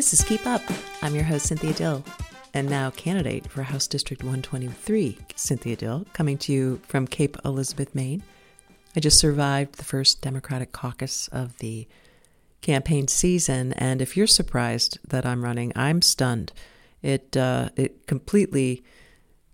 This is Keep Up. I'm your host, Cynthia Dill, and now candidate for House District 123, Cynthia Dill, coming to you from Cape Elizabeth, Maine. I just survived the first Democratic caucus of the campaign season, and if you're surprised that I'm running, I'm stunned. It uh, it completely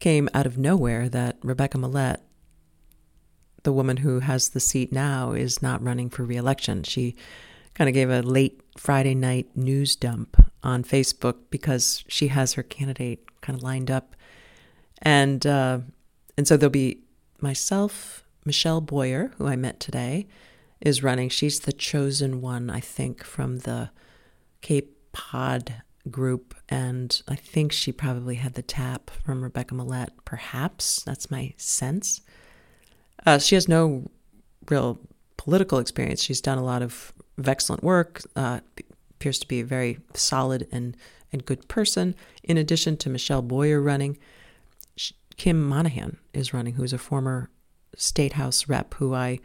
came out of nowhere that Rebecca Millett, the woman who has the seat now, is not running for reelection. She kind of gave a late Friday night news dump on Facebook because she has her candidate kind of lined up, and uh, and so there'll be myself, Michelle Boyer, who I met today, is running. She's the chosen one, I think, from the Cape Pod group, and I think she probably had the tap from Rebecca Millett. Perhaps that's my sense. Uh, she has no real political experience. She's done a lot of excellent work. Uh, appears to be a very solid and and good person. In addition to Michelle Boyer running, Kim Monaghan is running, who's a former state house rep who I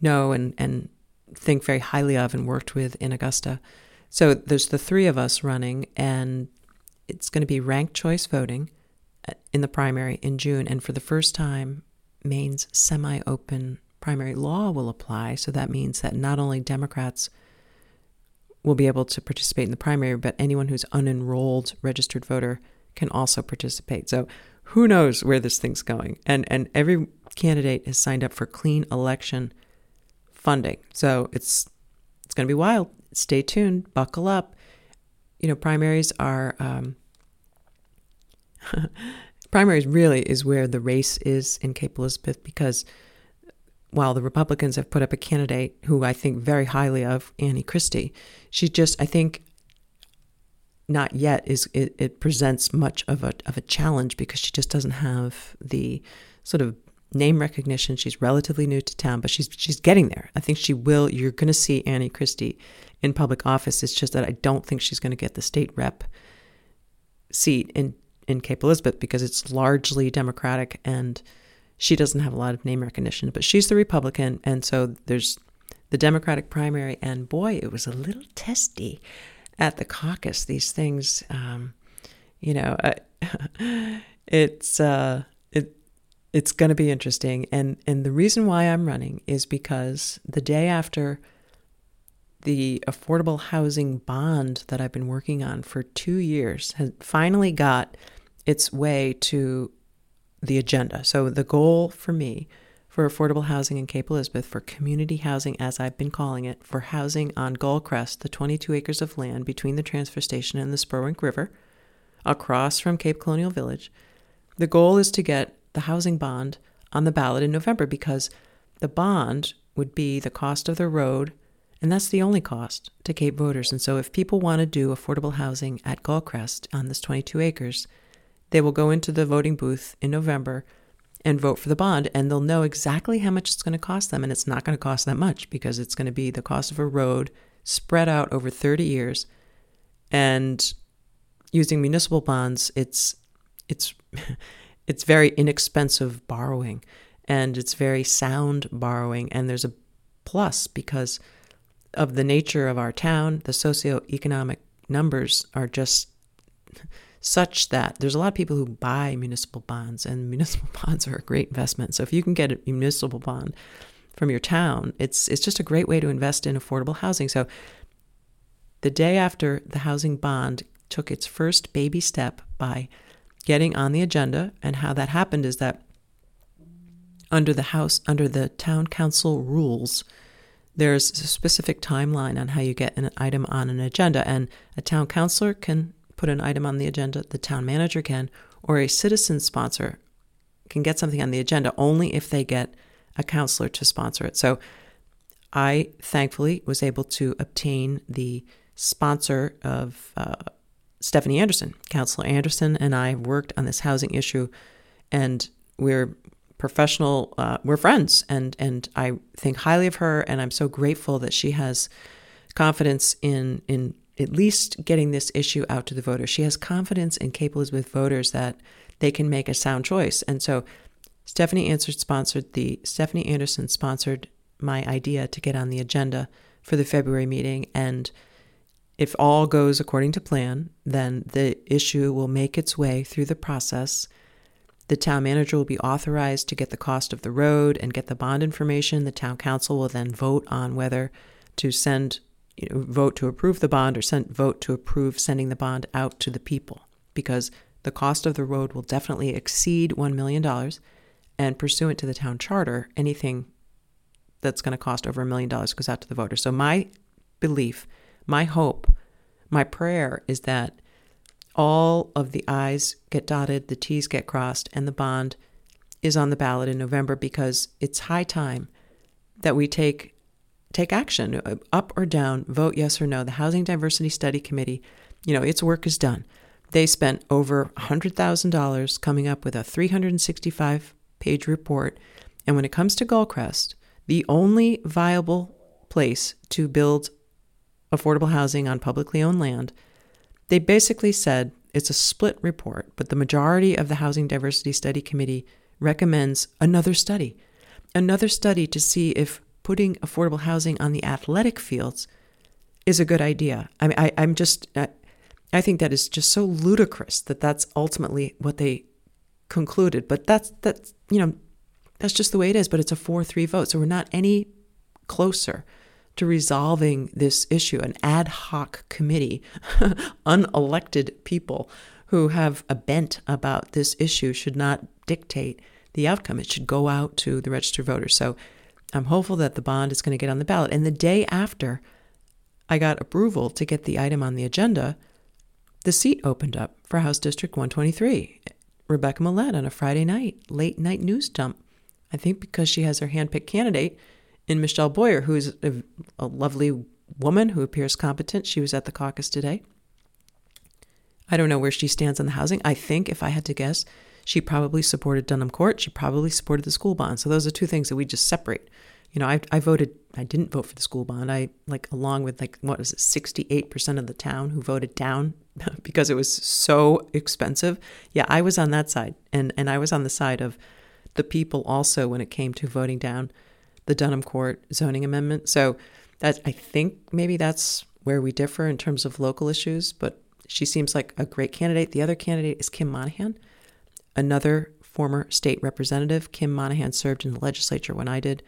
know and and think very highly of and worked with in Augusta. So there's the three of us running, and it's going to be ranked choice voting uh, in the primary in June. And for the first time, Maine's semi open primary law will apply. So that means that not only Democrats will be able to participate in the primary, but anyone who's unenrolled registered voter can also participate. So who knows where this thing's going? And and every candidate has signed up for clean election funding. So it's it's going to be wild. Stay tuned. Buckle up. You know, primaries are um, primaries really is where the race is in Cape Elizabeth because while the Republicans have put up a candidate who I think very highly of, Annie Christie, she just I think not yet is it, it presents much of a of a challenge because she just doesn't have the sort of name recognition. She's relatively new to town, but she's she's getting there. I think she will. You're going to see Annie Christie in public office. It's just that I don't think she's going to get the state rep seat in in Cape Elizabeth because it's largely Democratic and she doesn't have a lot of name recognition. But she's the Republican, and so there's the Democratic primary. And boy, it was a little testy at the caucus. These things, um, you know, it's. Uh, it's going to be interesting and and the reason why I'm running is because the day after the affordable housing bond that I've been working on for 2 years has finally got its way to the agenda. So the goal for me for affordable housing in Cape Elizabeth, for community housing as I've been calling it, for housing on Gullcrest, the 22 acres of land between the transfer station and the Spurwink River, across from Cape Colonial Village, the goal is to get the housing bond on the ballot in November because the bond would be the cost of the road, and that's the only cost to Cape voters. And so, if people want to do affordable housing at Gullcrest on this 22 acres, they will go into the voting booth in November and vote for the bond, and they'll know exactly how much it's going to cost them. And it's not going to cost that much because it's going to be the cost of a road spread out over 30 years. And using municipal bonds, it's it's it's very inexpensive borrowing and it's very sound borrowing. And there's a plus because of the nature of our town, the socioeconomic numbers are just such that there's a lot of people who buy municipal bonds, and municipal bonds are a great investment. So if you can get a municipal bond from your town, it's it's just a great way to invest in affordable housing. So the day after the housing bond took its first baby step by getting on the agenda. And how that happened is that under the House, under the town council rules, there's a specific timeline on how you get an item on an agenda. And a town councilor can put an item on the agenda, the town manager can, or a citizen sponsor can get something on the agenda only if they get a counselor to sponsor it. So I thankfully was able to obtain the sponsor of uh, Stephanie Anderson. Councilor Anderson and I worked on this housing issue, and we're professional. Uh, we're friends, and and I think highly of her, and I'm so grateful that she has confidence in in at least getting this issue out to the voters. She has confidence in Cape Elizabeth voters that they can make a sound choice, and so Stephanie Answered sponsored the Stephanie Anderson sponsored my idea to get on the agenda for the February meeting, and if all goes according to plan, then the issue will make its way through the process. The town manager will be authorized to get the cost of the road and get the bond information. The town council will then vote on whether to send, you know, vote to approve the bond or send, vote to approve sending the bond out to the people because the cost of the road will definitely exceed $1 million. And pursuant to the town charter, anything that's going to cost over a million dollars goes out to the voters. So, my belief, my hope, my prayer is that all of the I's get dotted, the T's get crossed, and the bond is on the ballot in November because it's high time that we take take action, up or down, vote yes or no. The Housing Diversity Study Committee, you know, its work is done. They spent over $100,000 coming up with a 365 page report. And when it comes to Gullcrest, the only viable place to build affordable housing on publicly owned land, they basically said it's a split report, but the majority of the Housing Diversity Study Committee recommends another study. Another study to see if putting affordable housing on the athletic fields is a good idea. I mean, I, am just, I, I think that is just so ludicrous that that's ultimately what they concluded. But that's that's you know, that's just the way it is. But it's a four-three vote, so we're not any closer to resolving this issue. An ad hoc committee, unelected people who have a bent about this issue should not dictate the outcome. It should go out to the registered voters. So I'm hopeful that the bond is going to get on the ballot. And the day after I got approval to get the item on the agenda, the seat opened up for House District 123. Rebecca Millett on a Friday night, late night news dump. I think because she has her handpicked candidate in Michelle Boyer, who's a, a lovely woman who appears competent. She was at the caucus today. I don't know where she stands on the housing. I think, if I had to guess, she probably supported Dunham Court. She probably supported the school bond. So those are two things that we just separate you know, I, I voted, I didn't vote for the school bond. I, like, along with, like, what was it, 68% of the town who voted down because it was so expensive. Yeah, I was on that side. And, and I was on the side of the people also when it came to voting down the Dunham Court zoning amendment. So that, I think maybe that's where we differ in terms of local issues, but she seems like a great candidate. The other candidate is Kim Monaghan, another former state representative. Kim Monaghan served in the legislature when I did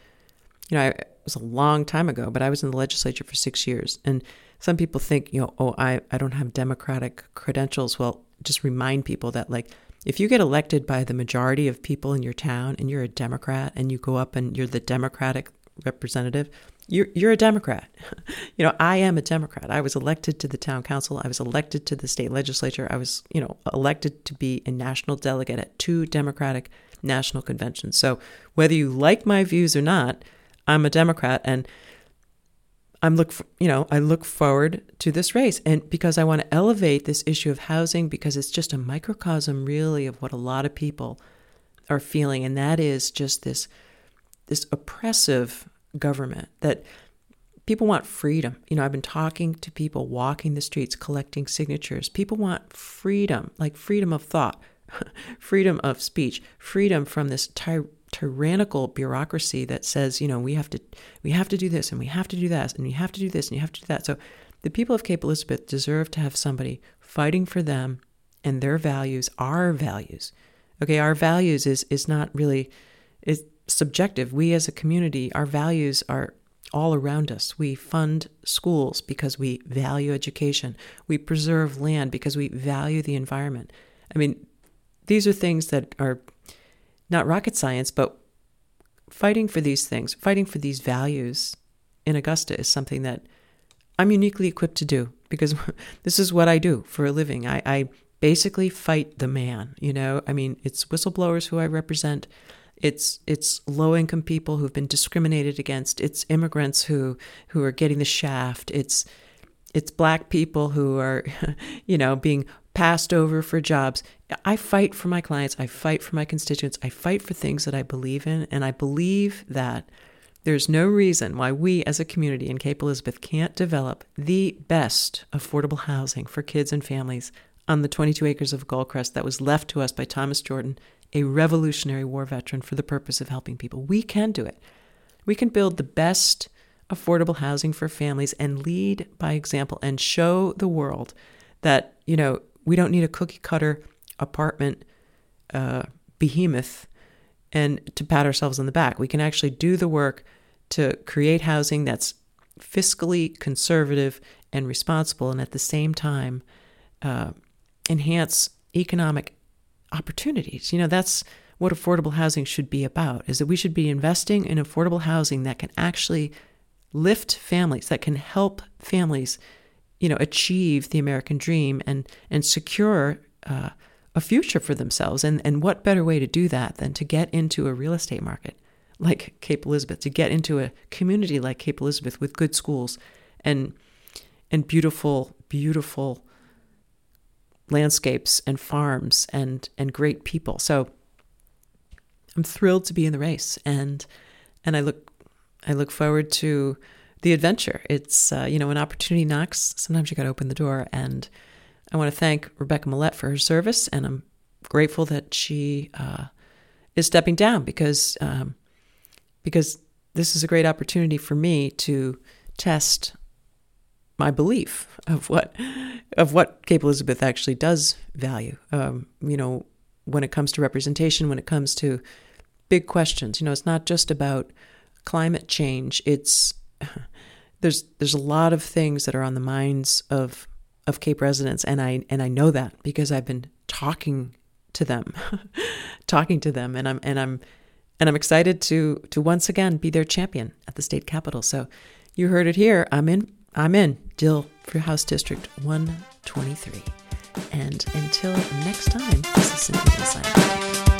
you know, I, it was a long time ago, but I was in the legislature for six years. And some people think, you know, oh, I, I don't have Democratic credentials. Well, just remind people that, like, if you get elected by the majority of people in your town and you're a Democrat and you go up and you're the Democratic representative, you're, you're a Democrat. you know, I am a Democrat. I was elected to the town council. I was elected to the state legislature. I was, you know, elected to be a national delegate at two Democratic national conventions. So whether you like my views or not, I'm a Democrat and I'm look for, you know I look forward to this race and because I want to elevate this issue of housing because it's just a microcosm really of what a lot of people are feeling and that is just this this oppressive government that people want freedom. You know, I've been talking to people walking the streets collecting signatures. People want freedom, like freedom of thought, freedom of speech, freedom from this ty- tyrannical bureaucracy that says, you know, we have to we have to do this and we have to do that and we have to do this and you have to do that. So the people of Cape Elizabeth deserve to have somebody fighting for them and their values, our values. Okay, our values is is not really is subjective. We as a community, our values are all around us. We fund schools because we value education. We preserve land because we value the environment. I mean, these are things that are not rocket science, but fighting for these things, fighting for these values in Augusta is something that I'm uniquely equipped to do because this is what I do for a living. I, I basically fight the man, you know? I mean, it's whistleblowers who I represent. It's it's low income people who've been discriminated against. It's immigrants who who are getting the shaft. It's it's black people who are, you know, being passed over for jobs. I fight for my clients. I fight for my constituents. I fight for things that I believe in. And I believe that there's no reason why we as a community in Cape Elizabeth can't develop the best affordable housing for kids and families on the 22 acres of Gullcrest that was left to us by Thomas Jordan, a Revolutionary War veteran, for the purpose of helping people. We can do it. We can build the best affordable housing for families and lead by example and show the world that, you know, we don't need a cookie cutter apartment uh, behemoth and to pat ourselves on the back. We can actually do the work to create housing that's fiscally conservative and responsible, and at the same time, uh, enhance economic opportunities. You know, that's what affordable housing should be about is that we should be investing in affordable housing that can actually lift families that can help families you know achieve the american dream and and secure uh, a future for themselves and and what better way to do that than to get into a real estate market like cape elizabeth to get into a community like cape elizabeth with good schools and and beautiful beautiful landscapes and farms and and great people so I'm thrilled to be in the race, and and I look I look forward to the adventure. It's uh, you know when opportunity knocks, sometimes you got to open the door, and I want to thank Rebecca Millett for her service, and I'm grateful that she uh, is stepping down because um, because this is a great opportunity for me to test my belief of what of what Cape Elizabeth actually does value. Um, you know, when it comes to representation, when it comes to big questions. You know, it's not just about climate change. It's there's there's a lot of things that are on the minds of of Cape residents, and I and I know that because I've been talking to them, talking to them, and I'm and I'm and I'm excited to to once again be their champion at the state capitol. So you heard it here. I'm in. I'm in. Dill for House District 123. And until next time, this is Cynthia.